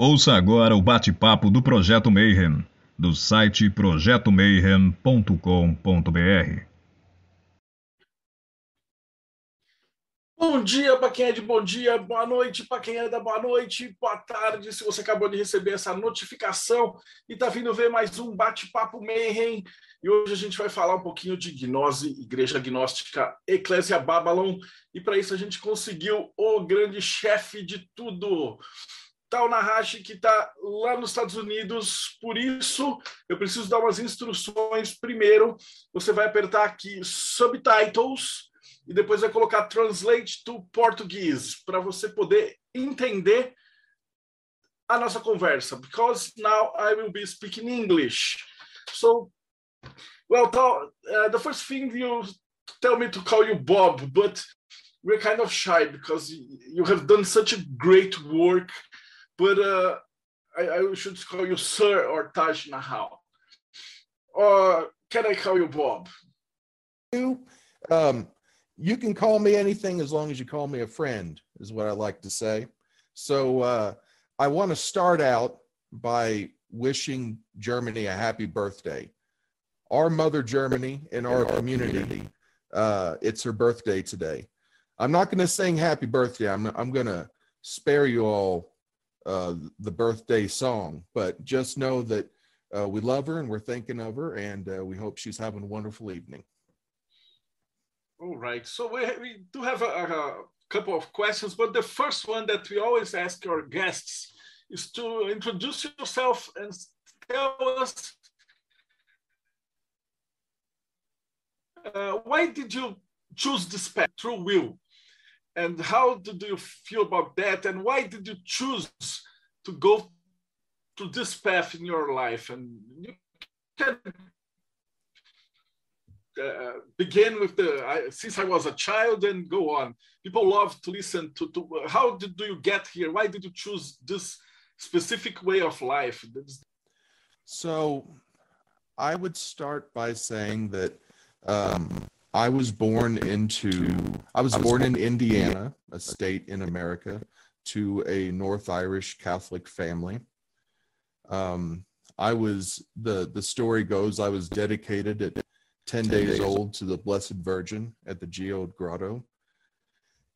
Ouça agora o bate-papo do Projeto Mayhem, do site projetomayhem.com.br. Bom dia para quem é de bom dia, boa noite para quem é da boa noite, boa tarde. Se você acabou de receber essa notificação e está vindo ver mais um bate-papo Mayhem. E hoje a gente vai falar um pouquinho de gnose, Igreja Gnóstica Eclésia Babylon. E para isso a gente conseguiu o grande chefe de tudo, Tal Nahashi, que está lá nos Estados Unidos. Por isso, eu preciso dar umas instruções. Primeiro, você vai apertar aqui Subtitles e depois vai colocar Translate to Português para você poder entender a nossa conversa. Because now I will be speaking English. So, well, uh, the first thing you tell me to call you Bob, but we're kind of shy because you have done such a great work. But uh, I, I, should call you Sir or Taj Nahal. Or can I call you Bob? You, um, you can call me anything as long as you call me a friend, is what I like to say. So uh, I want to start out by wishing Germany a happy birthday. Our mother Germany in our, our community, community. Uh, it's her birthday today. I'm not going to sing happy birthday. I'm, I'm going to spare you all uh, the birthday song, but just know that uh, we love her and we're thinking of her, and uh, we hope she's having a wonderful evening. All right. So we, we do have a, a, couple of questions, but the first one that we always ask our guests is to introduce yourself and tell us uh, why did you choose this path through will? And how do you feel about that? And why did you choose to go to this path in your life? And you can uh, begin with the I, since I was a child and go on. People love to listen to, to how did do you get here? Why did you choose this specific way of life? So, I would start by saying that um, I was born into I was, born, in Indiana, a state in America, to a North Irish Catholic family. Um, I was the the story goes I was dedicated at 10, 10 days, days, old to the Blessed Virgin at the Geode Grotto.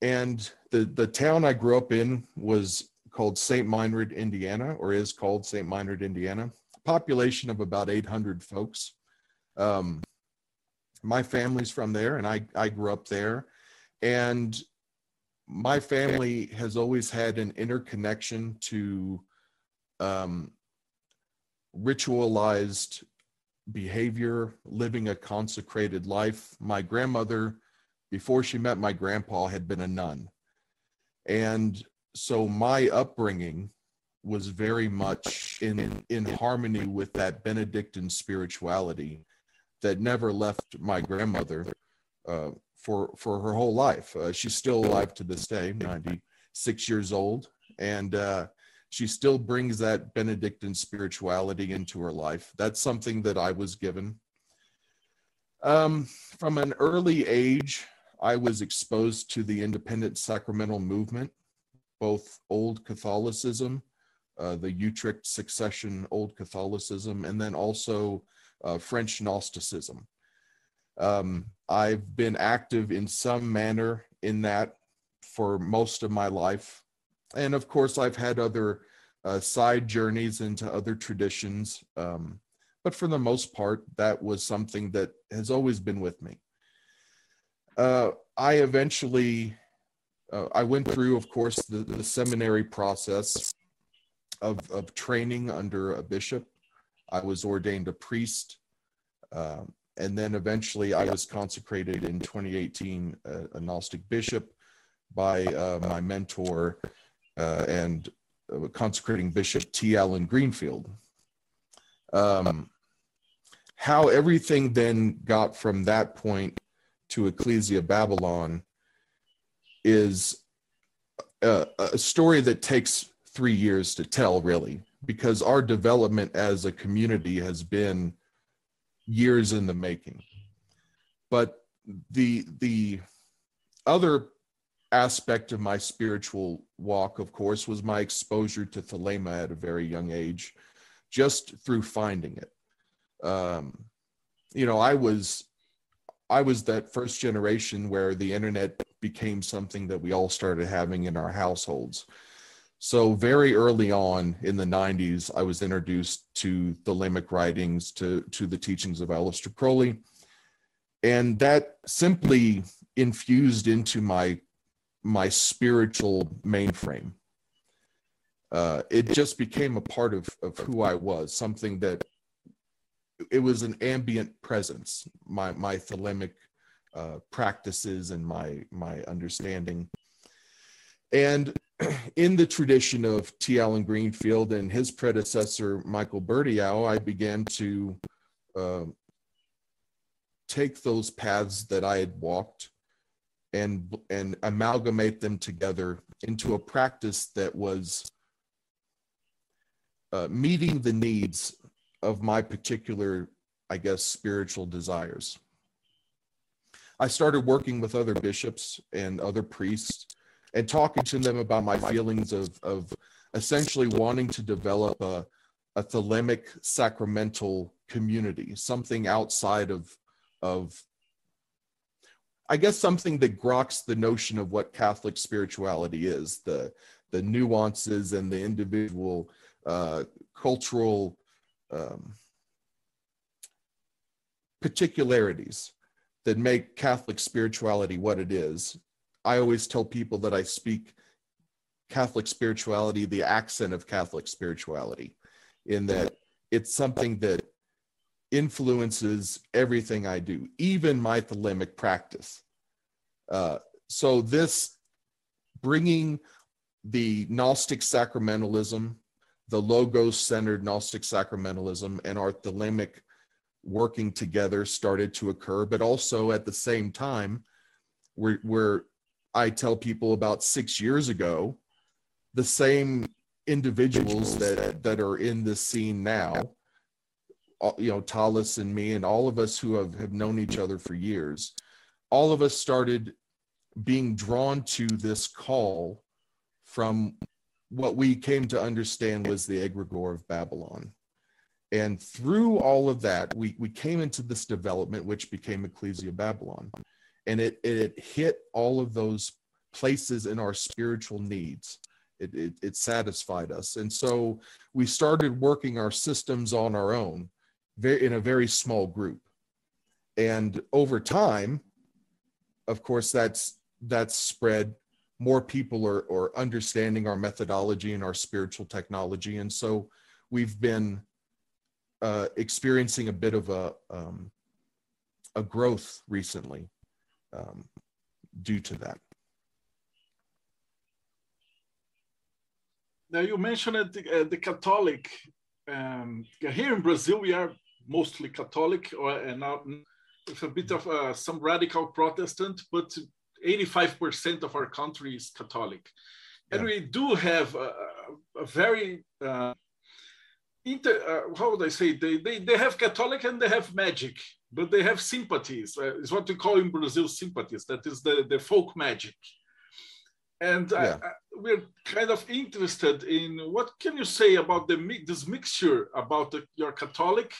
And the, the town I grew up in was called St. Meinrad, Indiana, or is called St. Meinrad, Indiana. Population of about 800 folks. Um, my family's from there, and I, I grew up there. And my family has always had an interconnection to um, ritualized behavior, living a consecrated life. My grandmother, before she met my grandpa, had been a nun. And so my upbringing was very much in, in harmony with that Benedictine spirituality that never left my grandmother uh, for, for her whole life. Uh, she's still alive to this day, 96 years old. And uh, she still brings that Benedictine spirituality into her life. That's something that I was given. Um, from an early age, I was exposed to the independent sacramental movement, both Old Catholicism, uh, the Utrecht succession Old Catholicism, and then also uh, French Gnosticism. Um, I've been active in some manner in that for most of my life and of course, I've had other uh, side journeys into other traditions. Um, but for the most part, that was something that has always been with me. Uh, I eventually, uh, I went through, of course, the, the seminary process of, of training under a bishop. I was ordained a priest. Um, and then eventually I was consecrated in 2018 uh, a Gnostic bishop by uh, my mentor, uh, and uh, consecrating Bishop T. Allen Greenfield. Um, how everything then got from that point to Ecclesia Babylon is a, a story that takes three years to tell, really, because our development as a community has been years in the making. But the the other aspect of my spiritual walk, of course, was my exposure to Thelema at a very young age, just through finding it. Um, you know, I was I was that first generation where the internet became something that we all started having in our households. So very early on in the 90s, I was introduced to the Thelemic writings, to, to the teachings of Aleister Crowley. And that simply infused into my my spiritual mainframe. Uh, it just became a part of, of who I was, something that it was an ambient presence, my, my thelemic uh, practices and my, my understanding. And in the tradition of T. Allen Greenfield and his predecessor, Michael Bertiaux, I began to uh, take those paths that I had walked and and amalgamate them together into a practice that was uh, meeting the needs of my particular i guess spiritual desires i started working with other bishops and other priests and talking to them about my feelings of of essentially wanting to develop a, a thelemic sacramental community something outside of of I guess something that groks the notion of what Catholic spirituality is the the nuances and the individual uh, cultural um, particularities that make Catholic spirituality what it is. I always tell people that I speak Catholic spirituality, the accent of Catholic spirituality, in that it's something that influences everything I do, even my thelemic practice. Uh, so, this bringing the Gnostic sacramentalism, the logos centered Gnostic sacramentalism, and our thelemic working together started to occur, but also at the same time, where, where I tell people about six years ago, the same individuals that, that are in this scene now you know, Thales and me and all of us who have, have known each other for years, all of us started being drawn to this call from what we came to understand was the egregore of Babylon. And through all of that, we, we came into this development, which became Ecclesia Babylon. And it, it hit all of those places in our spiritual needs. It, it, it satisfied us. And so we started working our systems on our own very, in a very small group. And over time, of course, that's that's spread. More people are, are understanding our methodology and our spiritual technology, and so we've been uh, experiencing a bit of a um, a growth recently um, due to that. Now you mentioned the, uh, the Catholic. Um, here in Brazil, we are mostly Catholic or and now with a bit of uh, some radical Protestant, but 85% of our country is Catholic. Yeah. And we do have a, a very, uh, inter, uh, how would I say, they, they, they have Catholic and they have magic, but they have sympathies. Uh, it's what we call in Brazil sympathies. That is the, the folk magic. And yeah. we're kind of interested in what can you say about the this mixture about the, your Catholic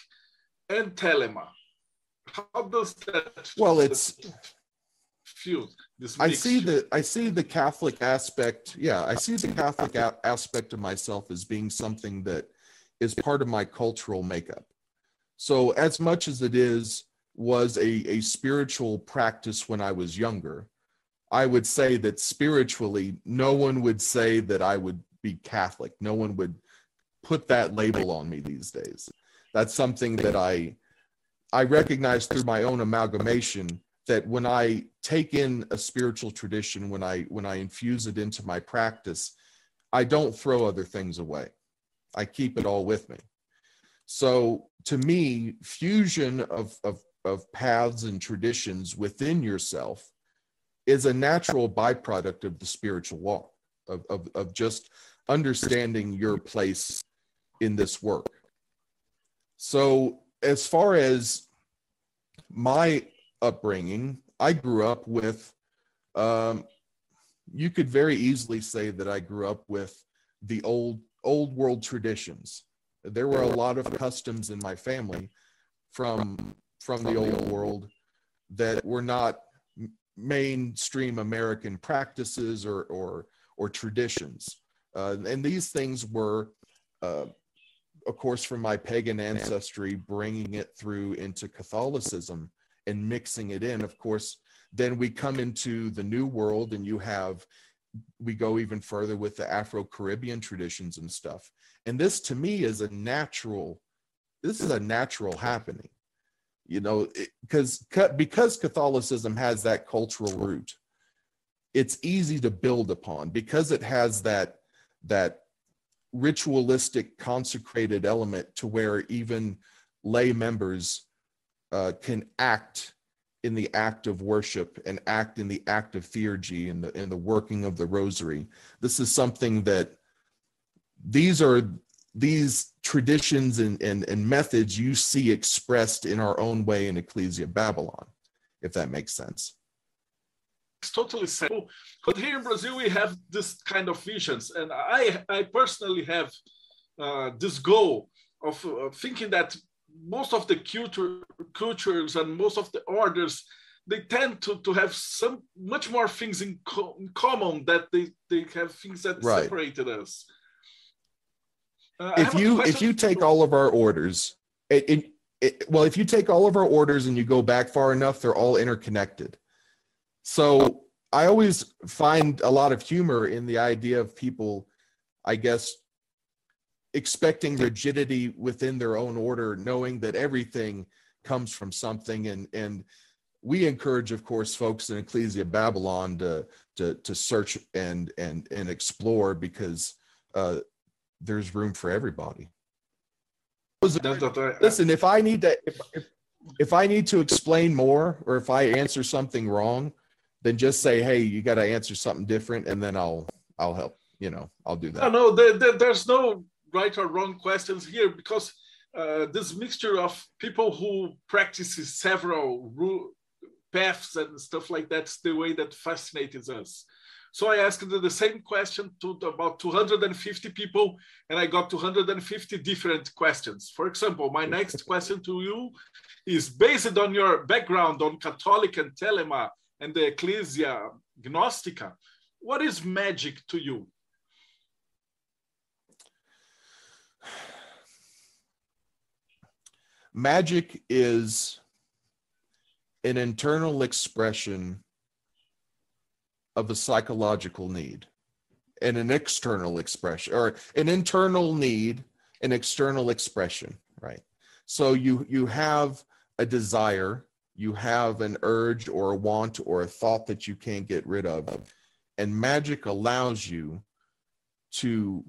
and Thelema. How does that? Well, it's. This I see the I see the Catholic aspect. Yeah, I see the Catholic aspect of myself as being something that is part of my cultural makeup. So as much as it is was a, a spiritual practice when I was younger, I would say that spiritually, no one would say that I would be Catholic. No one would put that label on me these days that's something that I I recognize through my own amalgamation that when I take in a spiritual tradition, when I when I infuse it into my practice, I don't throw other things away. I keep it all with me. So to me, fusion of of, of paths and traditions within yourself is a natural byproduct of the spiritual walk, of, of, of just understanding your place in this work. So, as far as my upbringing, I grew up with, um, you could very easily say that I grew up with the old old world traditions. There were a lot of customs in my family from from the old world that were not mainstream American practices or or or traditions. Uh, and these things were, uh, of course, from my pagan ancestry, bringing it through into Catholicism and mixing it in. Of course, then we come into the New World, and you have we go even further with the Afro Caribbean traditions and stuff. And this, to me, is a natural. This is a natural happening you know because because catholicism has that cultural root it's easy to build upon because it has that that ritualistic consecrated element to where even lay members uh, can act in the act of worship and act in the act of theurgy and the in the working of the rosary this is something that these are these traditions and, and, and methods you see expressed in our own way in Ecclesia Babylon, if that makes sense. It's totally simple. But here in Brazil, we have this kind of visions. And I, I personally have uh, this goal of uh, thinking that most of the culture, cultures and most of the orders, they tend to, to have some much more things in, co- in common that they, they have things that right. separated us. Uh, if you if you take all of our orders, it, it, it, well, if you take all of our orders and you go back far enough, they're all interconnected. So I always find a lot of humor in the idea of people, I guess, expecting rigidity within their own order, knowing that everything comes from something. And and we encourage, of course, folks in Ecclesia Babylon to to to search and and and explore because uh, there's room for everybody. Listen, if I need to, if, if, if I need to explain more, or if I answer something wrong, then just say, "Hey, you got to answer something different," and then I'll I'll help. You know, I'll do that. No, no, there, there, there's no right or wrong questions here because uh, this mixture of people who practices several paths and stuff like that's the way that fascinates us. So I asked the same question to about 250 people, and I got 250 different questions. For example, my next question to you is based on your background on Catholic and Thelema and the Ecclesia Gnostica. What is magic to you? Magic is an internal expression of a psychological need and an external expression or an internal need an external expression right? So you you have a desire you have an urge or a want or a thought that you can't get rid of and magic allows you to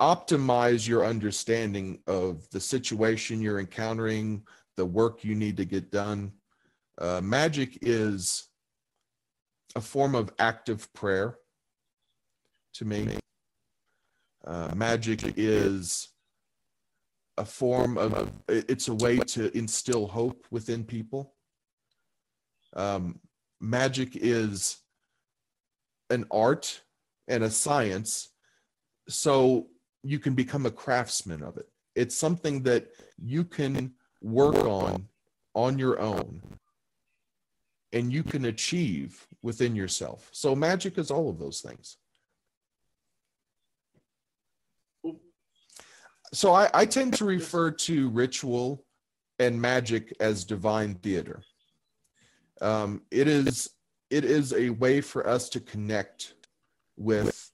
optimize your understanding of the situation you're encountering the work you need to get done uh, magic is a form of active prayer to me. Uh, magic is a form of, it's a way to instill hope within people. Um, magic is an art and a science, so you can become a craftsman of it. It's something that you can work on on your own and you can achieve within yourself. So magic is all of those things. So I, I tend to refer to ritual and magic as divine theater. Um, it is it is a way for us to connect with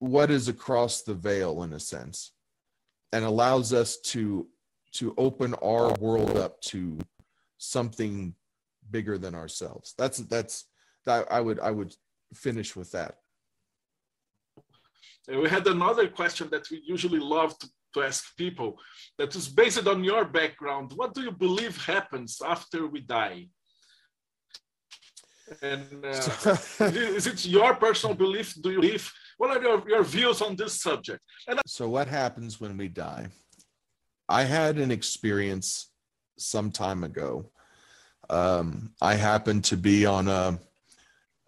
what is across the veil in a sense and allows us to to open our world up to something bigger than ourselves. That's that's that I would I would finish with that. We had another question that we usually love to, to ask people that is based on your background. What do you believe happens after we die? And uh, is it your personal belief? Do you believe? What are your, your views on this subject? And so, what happens when we die? I had an experience some time ago Um, I happened to be on a,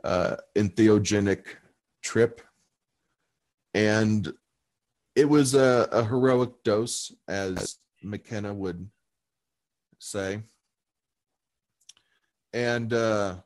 a entheogenic trip, and it was a, a heroic dose, as McKenna would say. And uh,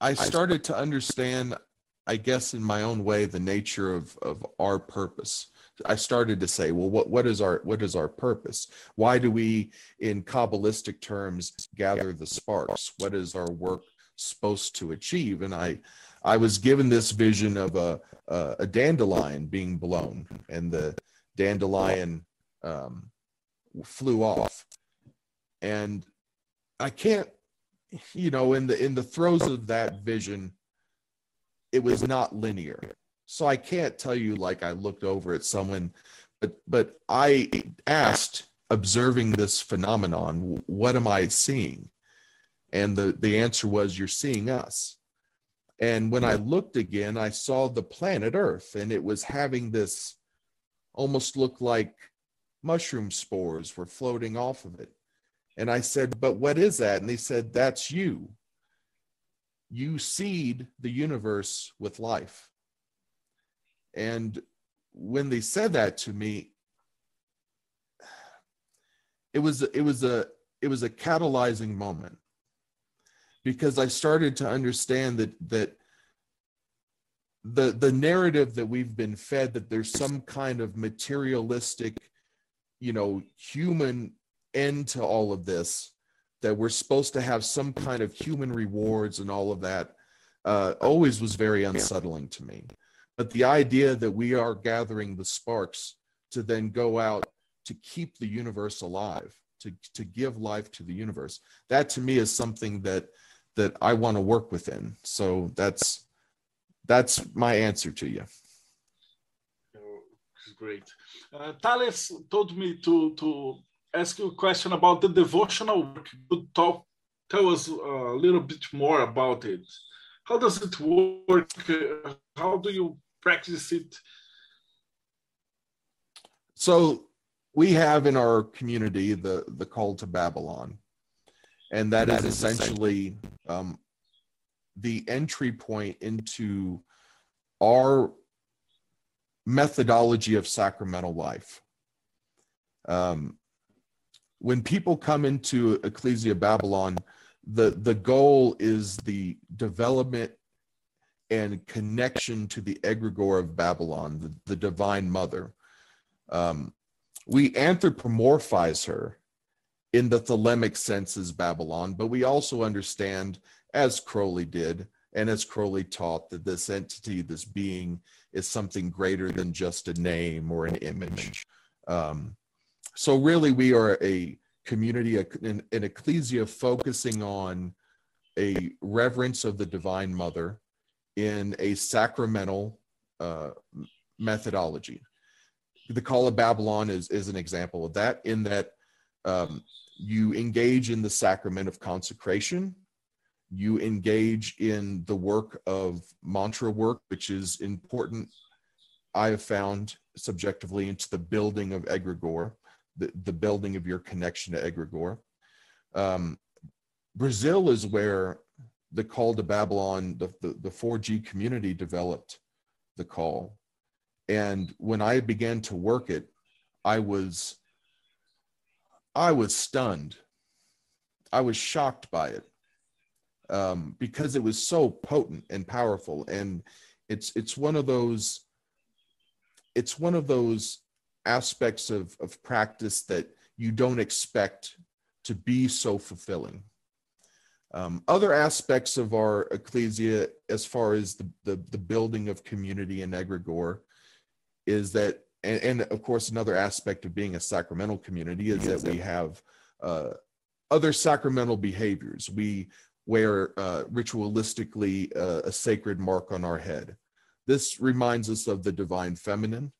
I started to understand, I guess, in my own way, the nature of, of our purpose. I started to say, well, what, what is our what is our purpose? Why do we, in Kabbalistic terms, gather the sparks? What is our work supposed to achieve? And I I was given this vision of a a, a dandelion being blown, and the dandelion um, flew off, and I can't, you know, in the in the throes of that vision, it was not linear. So I can't tell you like I looked over at someone, but but I asked, observing this phenomenon, what am I seeing? And the the answer was, you're seeing us. And when I looked again, I saw the planet Earth, and it was having this almost look like mushroom spores were floating off of it. And I said, But what is that? And they said, That's you. You seed the universe with life. And when they said that to me, it was it was a it was a catalyzing moment because I started to understand that that the the narrative that we've been fed that there's some kind of materialistic, you know, human end to all of this, that we're supposed to have some kind of human rewards and all of that, uh, always was very unsettling to me. But the idea that we are gathering the sparks to then go out to keep the universe alive, to, to give life to the universe, that to me is something that that I want to work within. So that's that's my answer to you. Oh, great. Uh, Thales told me to to ask you a question about the devotional work. Could talk tell us a little bit more about it. How does it work? How do you practice it? So we have in our community the the call to Babylon, and that, that is, is essentially um, the entry point into our methodology of sacramental life. Um, when people come into Ecclesia Babylon, the, the goal is the development and connection to the egregore of Babylon, the, the divine mother. Um, we anthropomorphize her in the thelemic sense as Babylon, but we also understand, as Crowley did, and as Crowley taught, that this entity, this being, is something greater than just a name or an image. Um, so, really, we are a community, an, an ecclesia focusing on a reverence of the Divine Mother in a sacramental uh, methodology. The Call of Babylon is, is an example of that, in that um, you engage in the sacrament of consecration, you engage in the work of mantra work, which is important, I have found subjectively, into the building of egregore, the, the building of your connection to egregore. Um, Brazil is where the call to Babylon, the, the, the 4G community developed the call. And when I began to work it, I was I was stunned. I was shocked by it um, because it was so potent and powerful, and it's it's one of those it's one of those aspects of of practice that you don't expect to be so fulfilling. Um, other aspects of our ecclesia, as far as the, the, the building of community and egregore, is that, and, and, of course, another aspect of being a sacramental community is that we have uh, other sacramental behaviors. We wear uh, ritualistically uh, a sacred mark on our head. This reminds us of the divine feminine.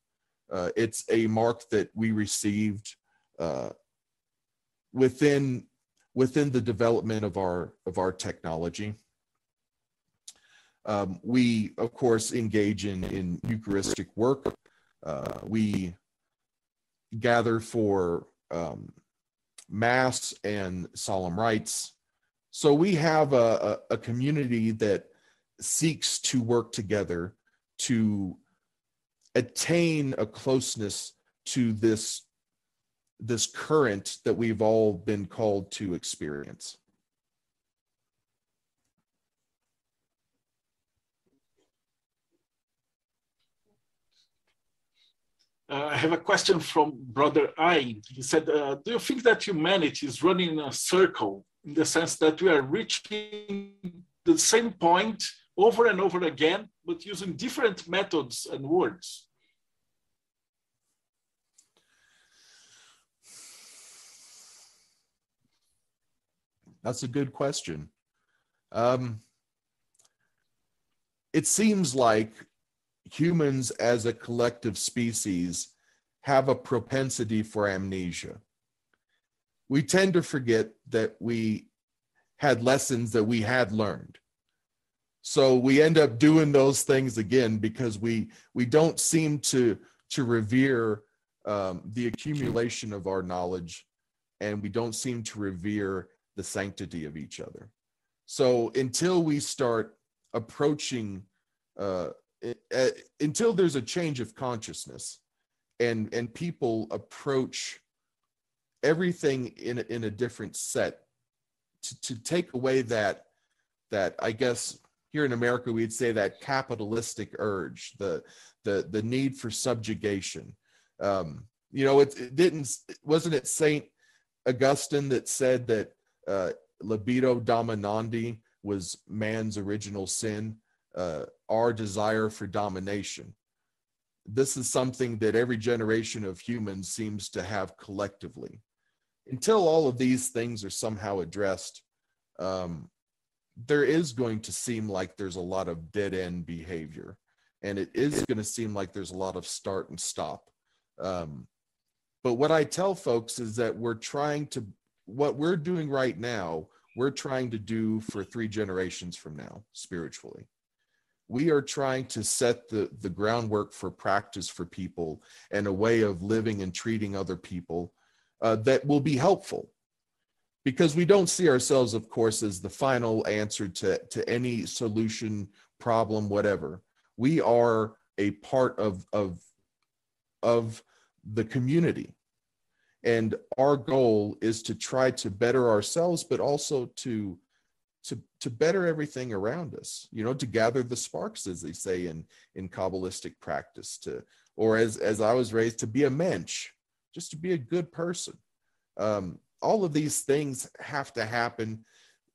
Uh, it's a mark that we received uh, within within the development of our of our technology. Um, we, of course, engage in in Eucharistic work. Uh, we gather for um, mass and solemn rites. So we have a, a, a community that seeks to work together to attain a closeness to this this current that we've all been called to experience. Uh, I have a question from Brother I. He said, uh, Do you think that humanity is running in a circle in the sense that we are reaching the same point over and over again, but using different methods and words? That's a good question. Um, it seems like humans as a collective species have a propensity for amnesia. We tend to forget that we had lessons that we had learned. So we end up doing those things again because we we don't seem to to revere um, the accumulation of our knowledge, and we don't seem to revere the sanctity of each other. So until we start approaching, uh, uh, until there's a change of consciousness, and and people approach everything in in a different set, to, to take away that that I guess here in America we'd say that capitalistic urge, the the the need for subjugation. Um, you know, it, it didn't wasn't it Saint Augustine that said that uh, libido dominandi was man's original sin, uh, our desire for domination. This is something that every generation of humans seems to have collectively. Until all of these things are somehow addressed, um, there is going to seem like there's a lot of dead end behavior. And it is going to seem like there's a lot of start and stop. Um, but what I tell folks is that we're trying to what we're doing right now, we're trying to do for three generations from now, spiritually. We are trying to set the, the groundwork for practice for people and a way of living and treating other people uh, that will be helpful. Because we don't see ourselves, of course, as the final answer to, to any solution, problem, whatever. We are a part of, of, of the community and our goal is to try to better ourselves but also to to to better everything around us you know to gather the sparks as they say in in kabbalistic practice to or as as i was raised to be a mensch just to be a good person. Um, all of these things have to happen.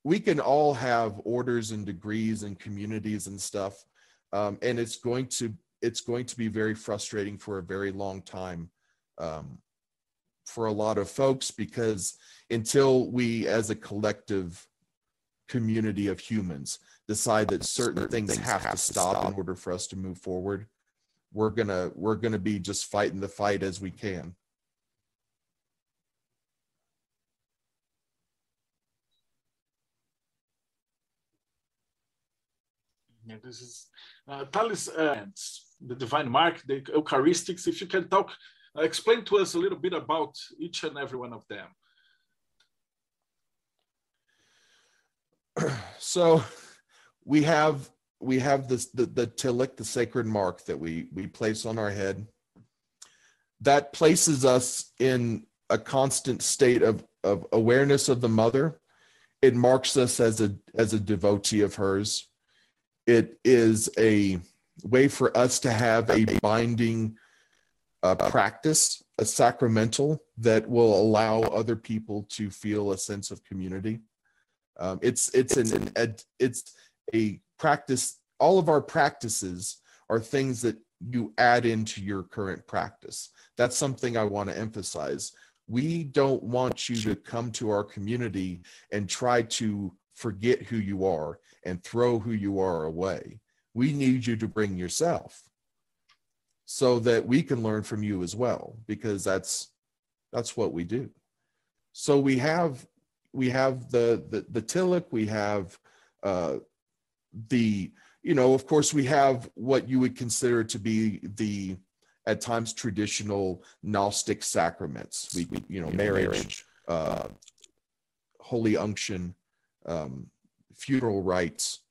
We can all have orders and degrees and communities and stuff um, and it's going to it's going to be very frustrating for a very long time um, for a lot of folks because until we as a collective community of humans decide that certain things have to stop in order for us to move forward we're gonna we're gonna be just fighting the fight as we can Yeah, this is uh, Thales, uh, the divine mark, the Eucharistics. If you can talk Uh, explain to us a little bit about each and every one of them. So we have we have this the, the tilak, the sacred mark that we we place on our head. That places us in a constant state of, of awareness of the mother. It marks us as a as a devotee of hers. It is a way for us to have a binding a practice, a sacramental that will allow other people to feel a sense of community. Um, it's it's an, an it's a practice. All of our practices are things that you add into your current practice. That's something I want to emphasize. We don't want you to come to our community and try to forget who you are and throw who you are away. We need you to bring yourself so that we can learn from you as well because that's that's what we do so we have we have the the, the tilak we have uh the you know of course we have what you would consider to be the at times traditional gnostic sacraments we you know marriage uh, holy unction, um, funeral rites.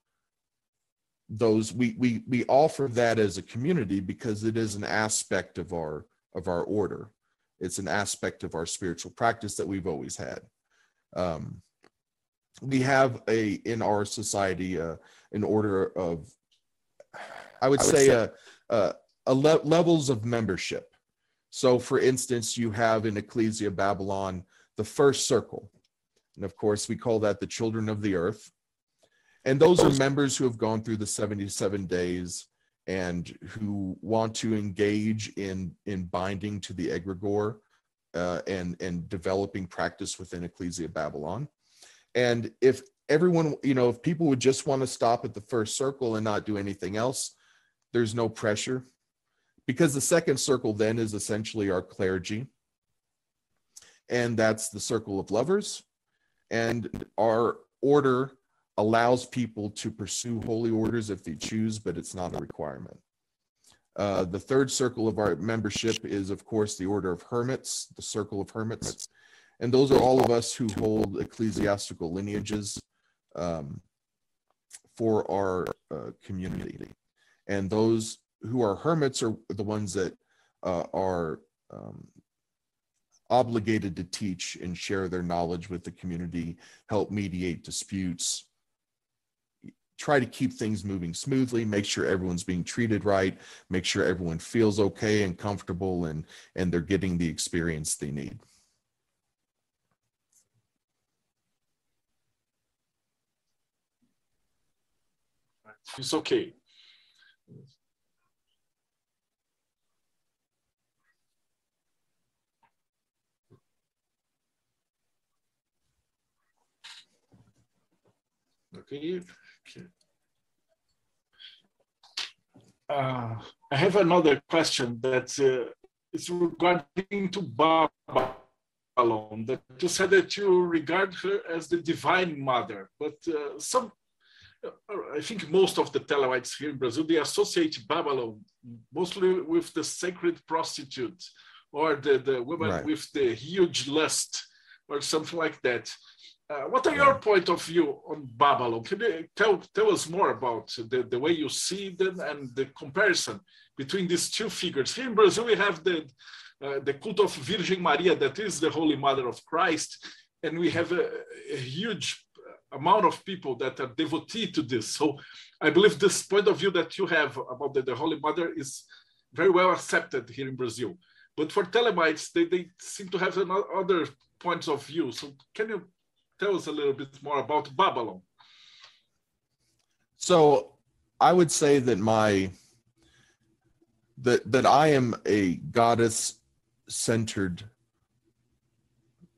Those we we we offer that as a community because it is an aspect of our of our order. It's an aspect of our spiritual practice that we've always had. Um, we have a in our society uh, an order of, I would, I would say, say, a, a, a le- levels of membership. So, for instance, you have in Ecclesia Babylon the first circle, and of course, we call that the children of the earth. And those are members who have gone through the 77 days and who want to engage in in binding to the egregore uh, and and developing practice within Ecclesia Babylon. And if everyone, you know, if people would just want to stop at the first circle and not do anything else, there's no pressure. Because the second circle then is essentially our clergy. And that's the circle of lovers. And our order allows people to pursue holy orders if they choose, but it's not a requirement. Uh, the third circle of our membership is, of course, the Order of Hermits, the Circle of Hermits. And those are all of us who hold ecclesiastical lineages um, for our uh, community. And those who are hermits are the ones that uh, are um, obligated to teach and share their knowledge with the community, help mediate disputes, try to keep things moving smoothly, make sure everyone's being treated right, make sure everyone feels okay and comfortable and, and they're getting the experience they need. It's okay. Okay. Okay. Uh, I have another question that uh, is regarding to Babylon. That you said that you regard her as the divine mother, but uh, some I think most of the Thelemites here in Brazil, they associate Babylon mostly with the sacred prostitute or the, the woman right. with the huge lust or something like that. Uh, what are your point of view on Babylon? Can you tell, tell us more about the, the way you see them and the comparison between these two figures? Here in Brazil, we have the, uh, the cult of Virgin Maria, that is the Holy Mother of Christ, and we have a, a huge amount of people that are devotee to this. So I believe this point of view that you have about the, the Holy Mother is very well accepted here in Brazil. But for Thelemites, they, they seem to have other points of view. So can you tell us a little bit more about Babylon? So I would say that my that that I am a goddess centered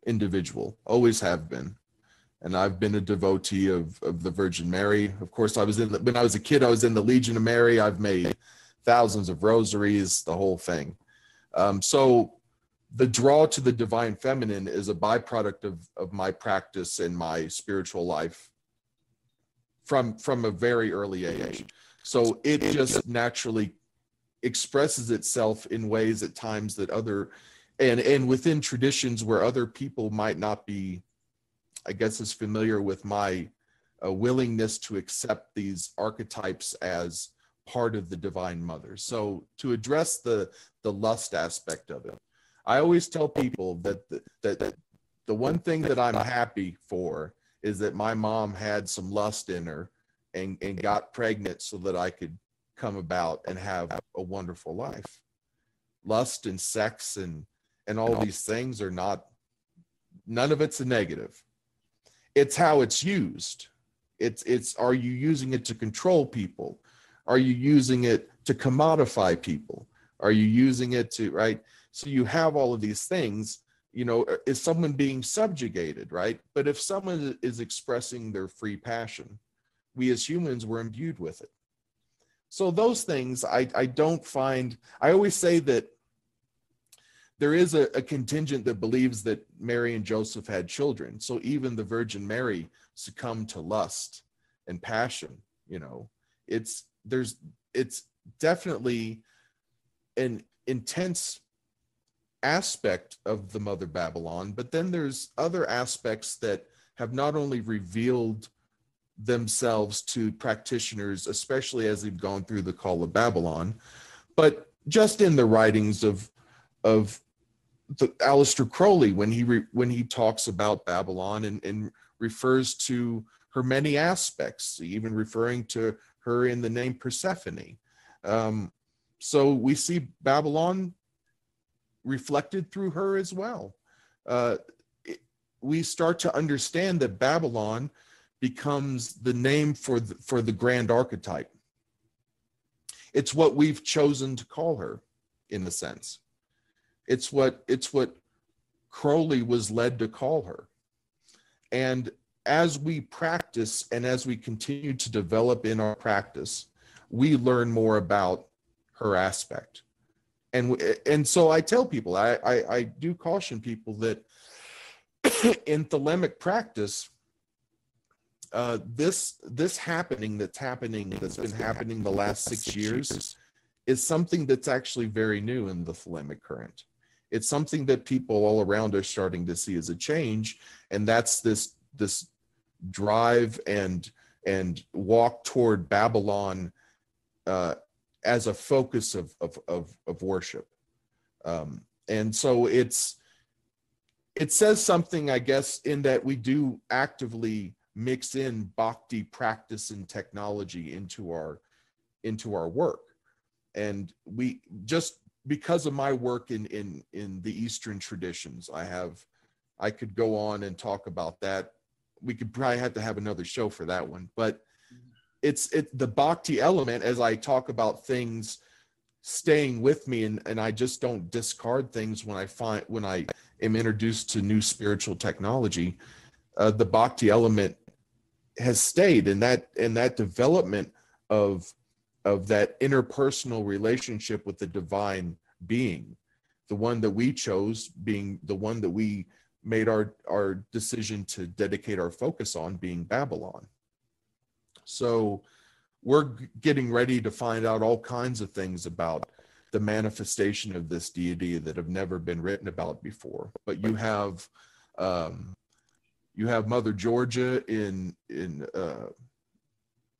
individual, always have been and I've been a devotee of of the Virgin Mary. Of course, I was in the, when I was a kid. I was in the Legion of Mary. I've made thousands of rosaries, the whole thing. Um, so, the draw to the divine feminine is a byproduct of of my practice and my spiritual life from from a very early age. So it just naturally expresses itself in ways at times that other and and within traditions where other people might not be I guess, as familiar with my uh, willingness to accept these archetypes as part of the Divine Mother. So, to address the the lust aspect of it, I always tell people that the, that the one thing that I'm happy for is that my mom had some lust in her and and got pregnant so that I could come about and have a wonderful life. Lust and sex and and all these things are not none of it's a negative. It's how it's used. It's it's are you using it to control people? Are you using it to commodify people? Are you using it to right so you have all of these things you know uh, is someone being subjugated right but if someone is expressing their free passion we as humans were imbued with it so those things i i don't find i always say that there is a, a, contingent that believes that Mary and Joseph had children. So even the Virgin Mary succumbed to lust and passion. You know, it's there's it's definitely an intense aspect of the mother Babylon, but then there's other aspects that have not only revealed themselves to practitioners, especially as they've gone through the call of Babylon, but just in the writings of of the Aleister Crowley when he re, when he talks about Babylon and, and refers to her many aspects, even referring to her in the name Persephone. Um, so we see Babylon reflected through her as well. Uh, it, we start to understand that Babylon becomes the name for the, for the grand archetype. It's what we've chosen to call her, in a sense. It's what it's what Crowley was led to call her. And as we practice and as we continue to develop in our practice, we learn more about her aspect. And and so I tell people, I I, I do caution people that in thelemic practice, uh, this this happening that's happening that's been happening the last six years is something that's actually very new in the thelemic current. It's something that people all around are starting to see as a change, and that's this this drive and and walk toward Babylon uh, as a focus of of of, of worship. Um, and so it's it says something, I guess, in that we do actively mix in bhakti practice and technology into our into our work and we just because of my work in in in the eastern traditions i have i could go on and talk about that we could probably have to have another show for that one but it's it the bhakti element as i talk about things staying with me and and i just don't discard things when i find when i am introduced to new spiritual technology uh, the bhakti element has stayed and that and that development of of that interpersonal relationship with the divine being the one that we chose being the one that we made our our decision to dedicate our focus on being babylon so we're getting ready to find out all kinds of things about the manifestation of this deity that have never been written about before but you have um, you have Mother Georgia in in uh,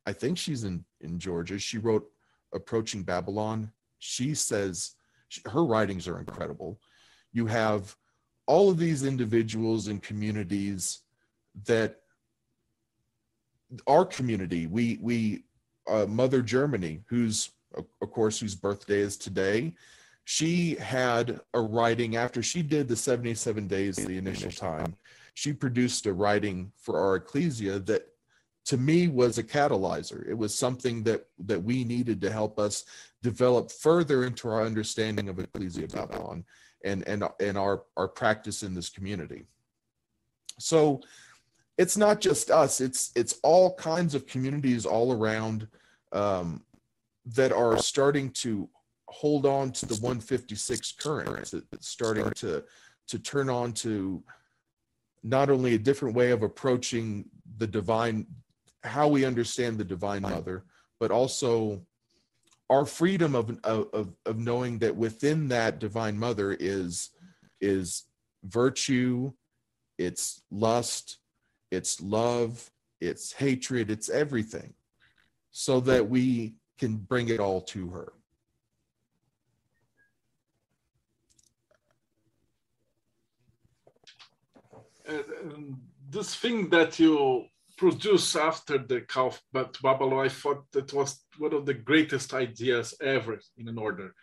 I think she's in in Georgia. She wrote Approaching Babylon. She says she, her writings are incredible. You have all of these individuals and communities that our community we we uh, Mother Germany, who's of course whose birthday is today. She had a writing after she did the 77 days, the initial time she produced a writing for our ecclesia that to me was a catalyzer it was something that that we needed to help us develop further into our understanding of ecclesia babylon and and and our our practice in this community so it's not just us it's it's all kinds of communities all around um, that are starting to hold on to the 156 current it's starting to to turn on to not only a different way of approaching the divine, how we understand the divine mother, but also our freedom of, of, of knowing that within that divine mother is, is virtue, it's lust, it's love, it's hatred, it's everything, so that we can bring it all to her. And this thing that you produce after the call but Babylon, I thought that was one of the greatest ideas ever in an order.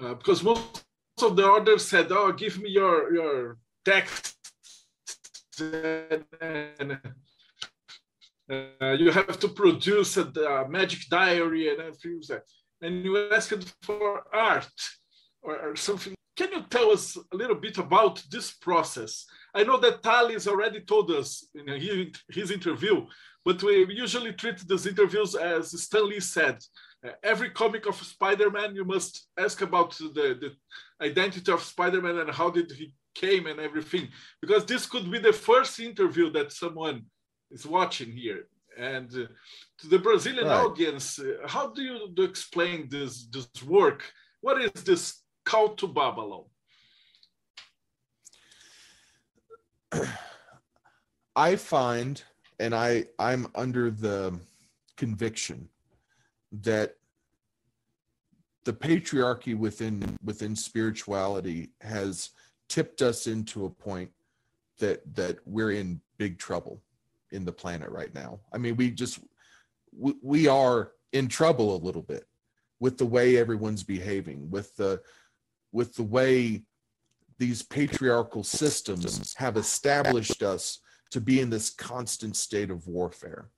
Uh, because most of the orders said, oh, give me your, your text and, uh, you have to produce a, a, magic diary and everything like And you asked for art or, or something. Can you tell us a little bit about this process? I know that Thales already told us in his interview, but we usually treat these interviews as Stan Lee said. Uh, every comic of Spider-Man, you must ask about the, the identity of Spider-Man and how did he came and everything, because this could be the first interview that someone is watching here. And uh, to the Brazilian right. audience, uh, how do you do explain this, this work? What is this call to Babylon? I find, and I I'm under the conviction that the patriarchy within within spirituality has tipped us into a point that that we're in big trouble in the planet right now. I mean, we just we, we are in trouble a little bit with the way everyone's behaving, with the with the way these patriarchal systems have established us to be in this constant state of warfare.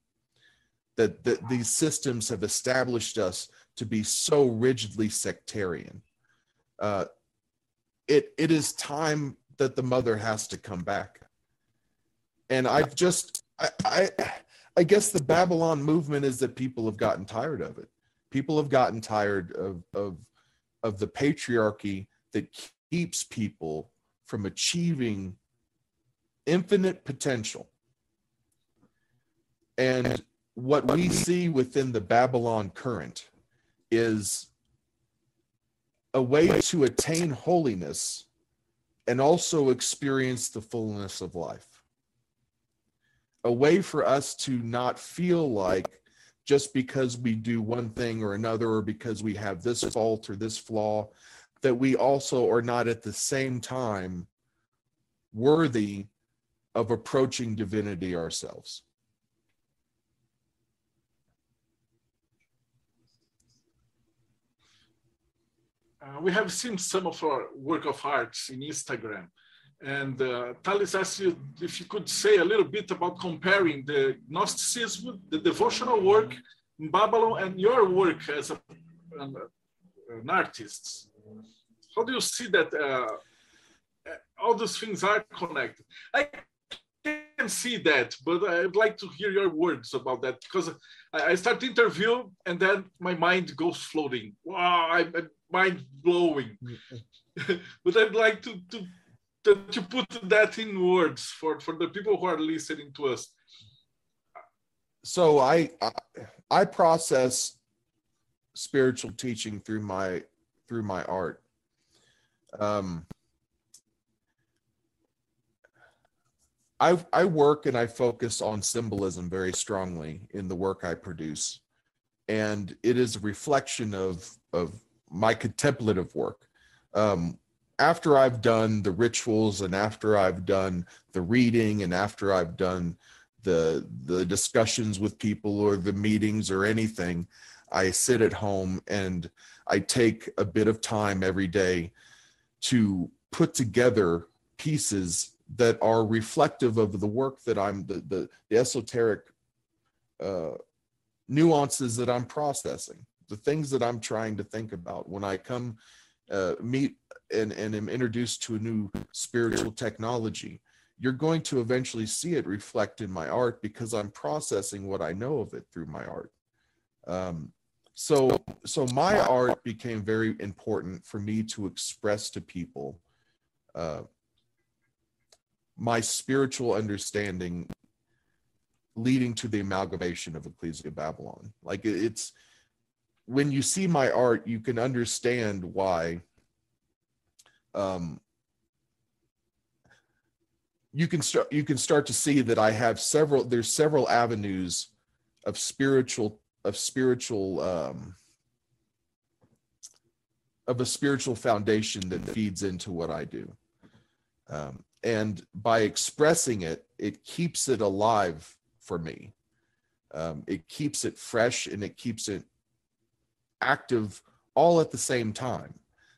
That, that these systems have established us to be so rigidly sectarian. Uh, it, it is time that the mother has to come back. And I've just, I, I, I guess the Babylon movement is that people have gotten tired of it. People have gotten tired of, of, of the patriarchy that keeps people from achieving infinite potential. And what we see within the Babylon current is a way to attain holiness and also experience the fullness of life. A way for us to not feel like just because we do one thing or another, or because we have this fault or this flaw, that we also are not at the same time worthy of approaching divinity ourselves. Uh, we have seen some of our work of arts in Instagram. And uh, Thales asked you if you could say a little bit about comparing the Gnosticism, the devotional work in Babylon, and your work as a, an, an artist. How do you see that uh, all those things are connected? I can see that, but I'd like to hear your words about that because I, I start the interview and then my mind goes floating. Wow, I, I mind blowing. but I'd like to, to to to put that in words for for the people who are listening to us. So I I, I process spiritual teaching through my through my art. Um, I I work and I focus on symbolism very strongly in the work I produce, and it is a reflection of of my contemplative work. Um, after I've done the rituals and after I've done the reading and after I've done the the discussions with people or the meetings or anything, I sit at home and I take a bit of time every day to put together pieces that are reflective of the work that I'm the the, the esoteric uh, nuances that I'm processing, the things that I'm trying to think about when I come uh, meet and, and am introduced to a new spiritual technology. You're going to eventually see it reflect in my art because I'm processing what I know of it through my art. Um, so, so my art became very important for me to express to people uh, my spiritual understanding leading to the amalgamation of Ecclesia Babylon. Like it's when you see my art, you can understand why um, you can start you can start to see that I have several there's several avenues of spiritual of spiritual um, of a spiritual foundation that feeds into what I do. Um, and by expressing it it keeps it alive for me um, it keeps it fresh and it keeps it active all at the same time.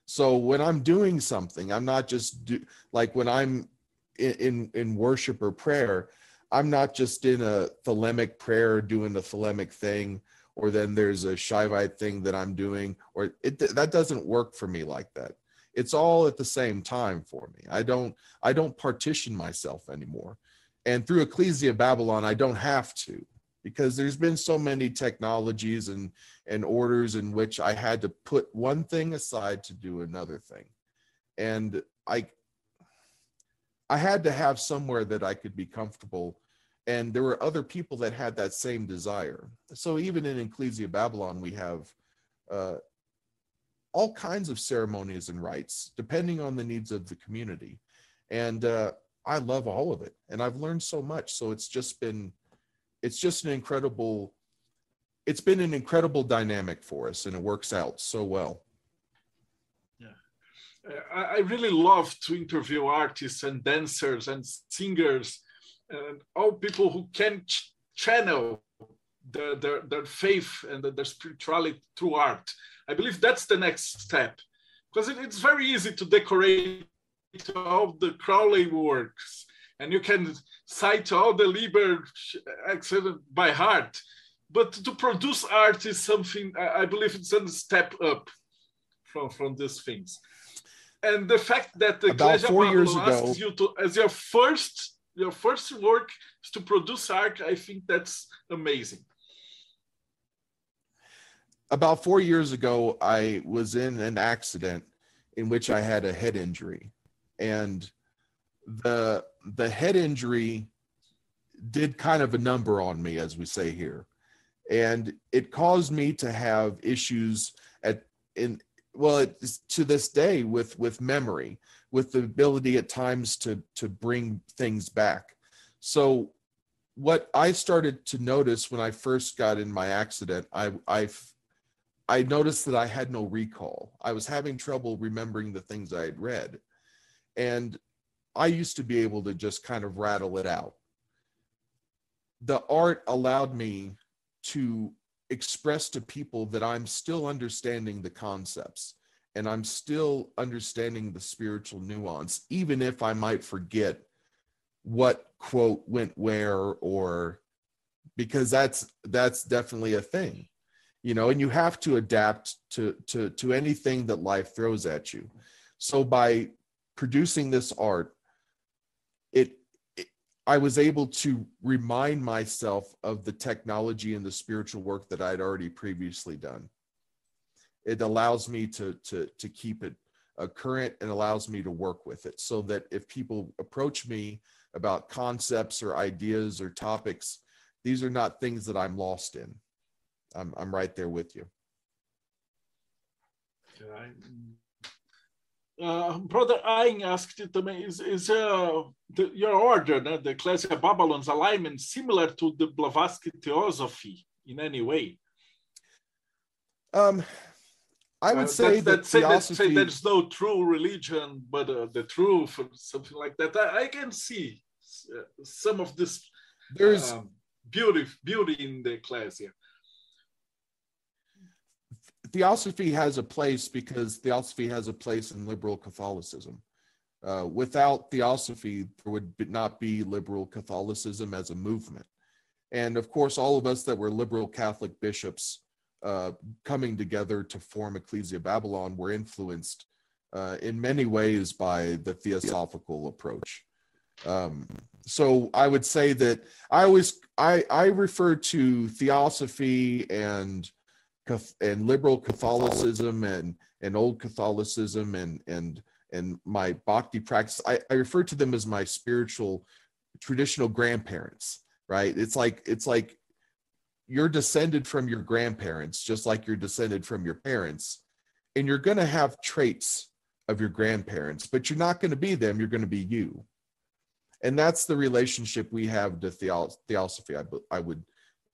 So when i'm doing something i'm not just do, like when i'm in, in, in worship or prayer i'm not just in a thelemic prayer doing the thelemic thing or then there's a Shaivite thing that i'm doing or it that doesn't work for me like that. It's all at the same time for me. I don't i don't partition myself anymore. And through ecclesia babylon i don't have to because there's been so many technologies and and orders in which i had to put one thing aside to do another thing. And i i had to have somewhere that i could be comfortable and there were other people that had that same desire. So even in ecclesia babylon we have uh, all kinds of ceremonies and rites depending on the needs of the community. And uh, I love all of it and I've learned so much. So it's just been, it's just an incredible, it's been an incredible dynamic for us and it works out so well. yeah I really love to interview artists and dancers and singers and all people who can ch- channel their, their, their faith and their spirituality through art. I believe that's the next step because it, it's very easy to decorate all the Crowley works and you can cite all the Liber excellent by heart. But to produce art is something I believe it's a step up from, from these things. And the fact that the about four years ago. you to as your first your first work is to produce art i think that's amazing. About four years ago i was in an accident in which i had a head injury. And the the head injury did kind of a number on me as we say here. And it caused me to have issues at in well it's to this day with with memory with the ability at times to to bring things back. So what i started to notice when i first got in my accident i i i noticed that i had no recall. I was having trouble remembering the things i had read. And i used to be able to just kind of rattle it out. The art allowed me to express to people that I'm still understanding the concepts and I'm still understanding the spiritual nuance, even if I might forget what quote went where or because that's that's definitely a thing you know and you have to adapt to to to anything that life throws at you. So by producing this art I was able to remind myself of the technology and the spiritual work that I'd already previously done. It allows me to to to keep it uh, current and allows me to work with it, so that if people approach me about concepts or ideas or topics, these are not things that I'm lost in. I'm I'm right there with you. Uh, Brother Ayn asked you também, is, is uh, the, your order, né, the Ecclesia Babylon's alignment similar to the Blavatsky theosophy in any way? Um, I would uh, say that, that say, theosophy... say there's no true religion, but uh, the truth, or something like that. I, I can see uh, some of this there's um, beauty, beauty in the Ecclesia theosophy has a place because theosophy has a place in liberal Catholicism. Uh, without theosophy, there would not be liberal Catholicism as a movement. And of course, all of us that were liberal Catholic bishops uh, coming together to form Ecclesia Babylon were influenced uh, in many ways by the theosophical approach. Um, so I would say that I always I I refer to theosophy and and liberal Catholicism and and old Catholicism and and and my bhakti practice. I, I refer to them as my spiritual traditional grandparents. Right? It's like it's like you're descended from your grandparents, just like you're descended from your parents, and you're going to have traits of your grandparents, but you're not going to be them. You're going to be you, and that's the relationship we have to theosophy. I, I would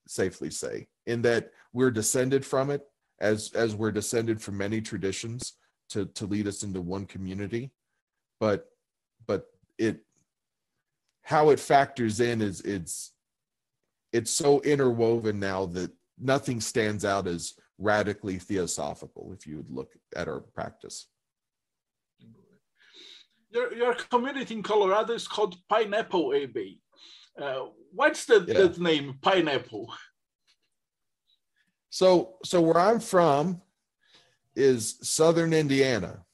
safely say, in that we're descended from it, as as we're descended from many traditions to to lead us into one community, but but it how it factors in is it's it's so interwoven now that nothing stands out as radically theosophical if you would look at our practice. Your, your community in Colorado is called Pineapple Abbey. Uh, what's the, yeah. the name Pineapple? So, so where I'm from is southern Indiana,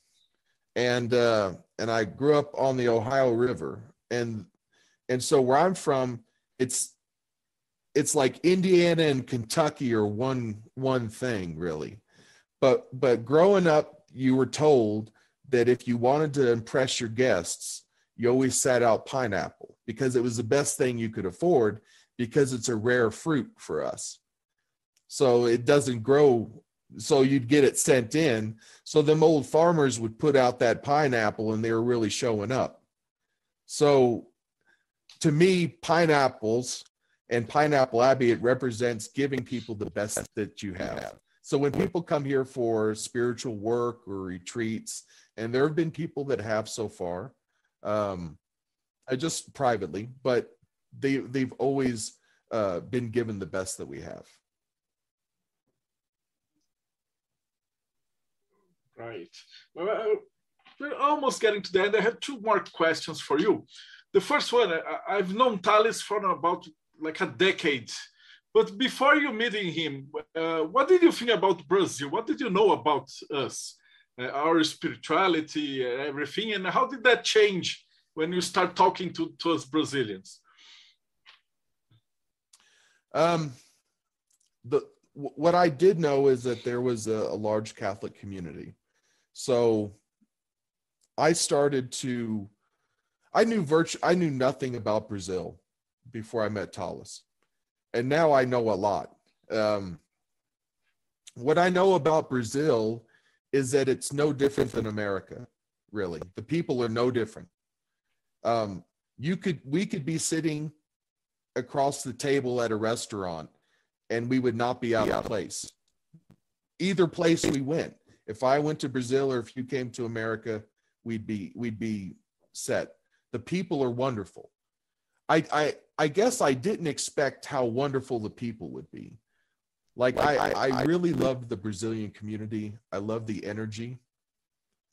and uh, and I grew up on the Ohio River, and and so where I'm from, it's it's like Indiana and Kentucky are one one thing really, but but growing up, you were told that if you wanted to impress your guests, you always sat out pineapple because it was the best thing you could afford because it's a rare fruit for us so it doesn't grow so you'd get it sent in so them old farmers would put out that pineapple and they were really showing up So to me, pineapples and Pineapple Abbey, it represents giving people the best that you have. So when people come here for spiritual work or retreats, and there have been people that have so far, um, I just privately, but they they've always uh, been given the best that we have. Right. Well, uh, we're almost getting to the end. I have two more questions for you. The first one, I, have known Thales for about like a decade. But before you meeting him, uh, what did you think about Brazil? What did you know about us, uh, our spirituality, uh, everything, and how did that change when you start talking to, to us Brazilians? Um, the what I did know is that there was a, a large Catholic community, so I started to. I knew virtu- I knew nothing about Brazil before I met Thales, and now I know a lot. Um, what I know about Brazil is that it's no different than America. Really, the people are no different. Um, you could we could be sitting across the table at a restaurant and we would not be out of place. Either place we went. If I went to Brazil or if you came to America, we'd be we'd be set. The people are wonderful. I I I guess I didn't expect how wonderful the people would be. Like, like I, I, I really loved the Brazilian community. I love the energy.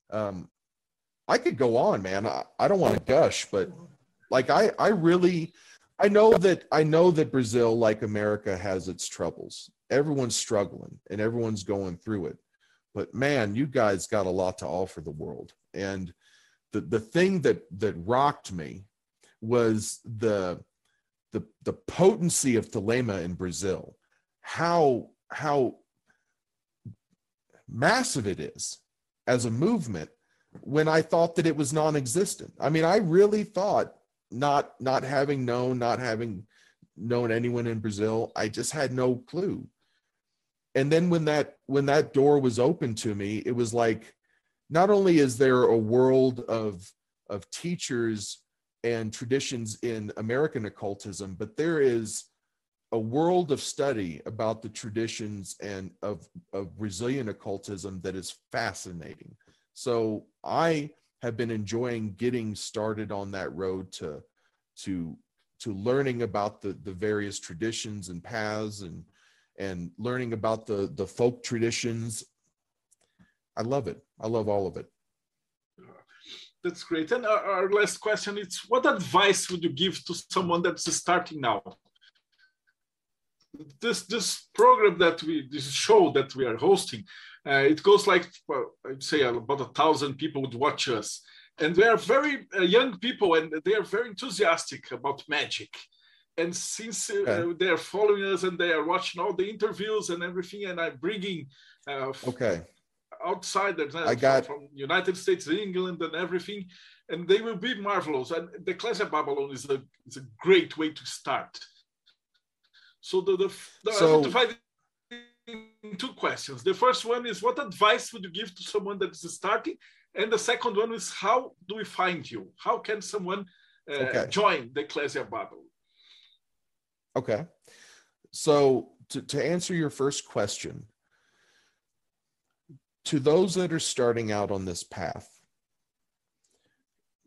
Um, I could go on, man. I, I don't want to gush, but like I I really I know that I know that Brazil, like America, has its troubles. Everyone's struggling and everyone's going through it. But man, you guys got a lot to offer the world. And the the thing that that rocked me was the the the potency of Thelema in Brazil. How how massive it is as a movement when I thought that it was non-existent. I mean, I really thought not not having known not having known anyone in brazil i just had no clue and then when that when that door was open to me it was like not only is there a world of of teachers and traditions in american occultism but there is a world of study about the traditions and of of brazilian occultism that is fascinating. So i have been enjoying getting started on that road to to to learning about the the various traditions and paths and and learning about the the folk traditions. I love it. I love all of it. That's great. And our, our last question is what advice would you give to someone that's starting now? This this program that we this show that we are hosting uh, it goes like I'd say about a thousand people would watch us, and they are very uh, young people, and they are very enthusiastic about magic. And since uh, okay. they are following us and they are watching all the interviews and everything, and I'm bringing uh, okay outsiders I got... from United States, England, and everything, and they will be marvelous. And the class of Babylon is a is a great way to start. So the, the, the so, two questions. The first one is what advice would you give to someone that is starting? And the second one is how do we find you? How can someone uh, okay. join the Ecclesia Babylon? Okay. So to, to answer your first question, to those that are starting out on this path,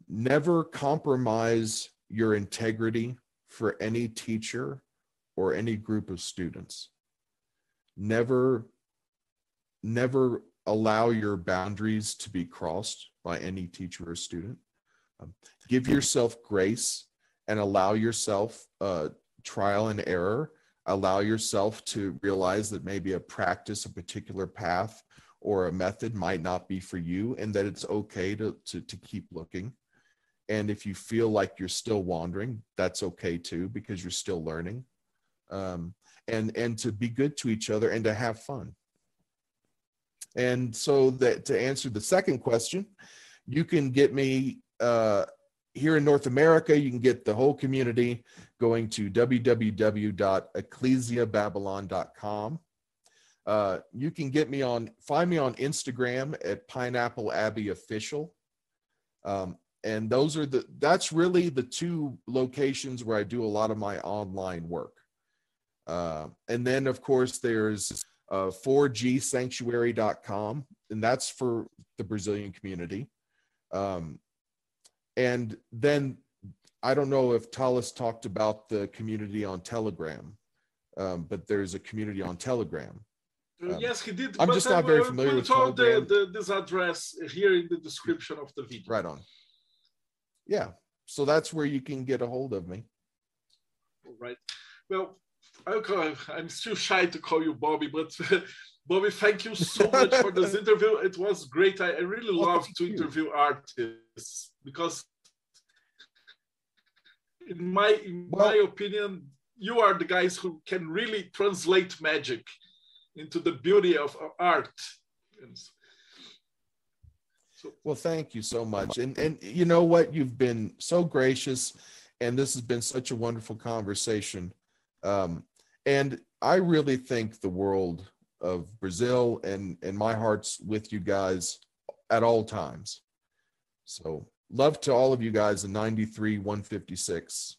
never compromise your integrity for any teacher or any group of students never never allow your boundaries to be crossed by any teacher or student um, give yourself grace and allow yourself uh, trial and error allow yourself to realize that maybe a practice a particular path or a method might not be for you and that it's okay to, to, to keep looking. And if you feel like you're still wandering that's okay too because you're still learning. Um, and and to be good to each other and to have fun. And so that to answer the second question you can get me uh, here in north america you can get the whole community going to www.ecclesiababylon.com uh, you can get me on find me on instagram at pineapple abbey official um, and those are the that's really the two locations where I do a lot of my online work. Uh, and then of course there's uh, 4gsanctuary.com, and that's for the Brazilian community. Um, and then I don't know if Thales talked about the community on Telegram, um, but there's a community on Telegram. Uh, um, yes, he did. I'm just not very familiar with all the, the, this address here in the description of the video. Right on. Yeah, so that's where you can get a hold of me. All right. Well, okay, I'm still shy to call you Bobby, but Bobby, thank you so much for this interview. It was great. I, I really well, love to you. interview artists because, in my in well, my opinion, you are the guys who can really translate magic into the beauty of art. So, well, thank you so much. And and you know what? You've been so gracious, and this has been such a wonderful conversation. Um, and I really think the world of Brazil and and my heart's with you guys at all times. So love to all of you guys in 93 156.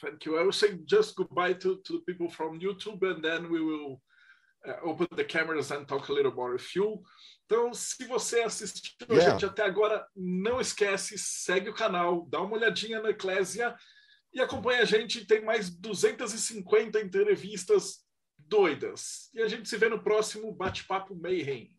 Thank you. I will say just goodbye to, to the people from YouTube and then we will uh, open the cameras and talk a little more with you. Então, se você assistiu yeah. a gente até agora, não esquece, segue o canal, dá uma olhadinha na Eclésia e acompanha a gente. Tem mais 250 entrevistas doidas. E a gente se vê no próximo Bate-Papo Mayhem.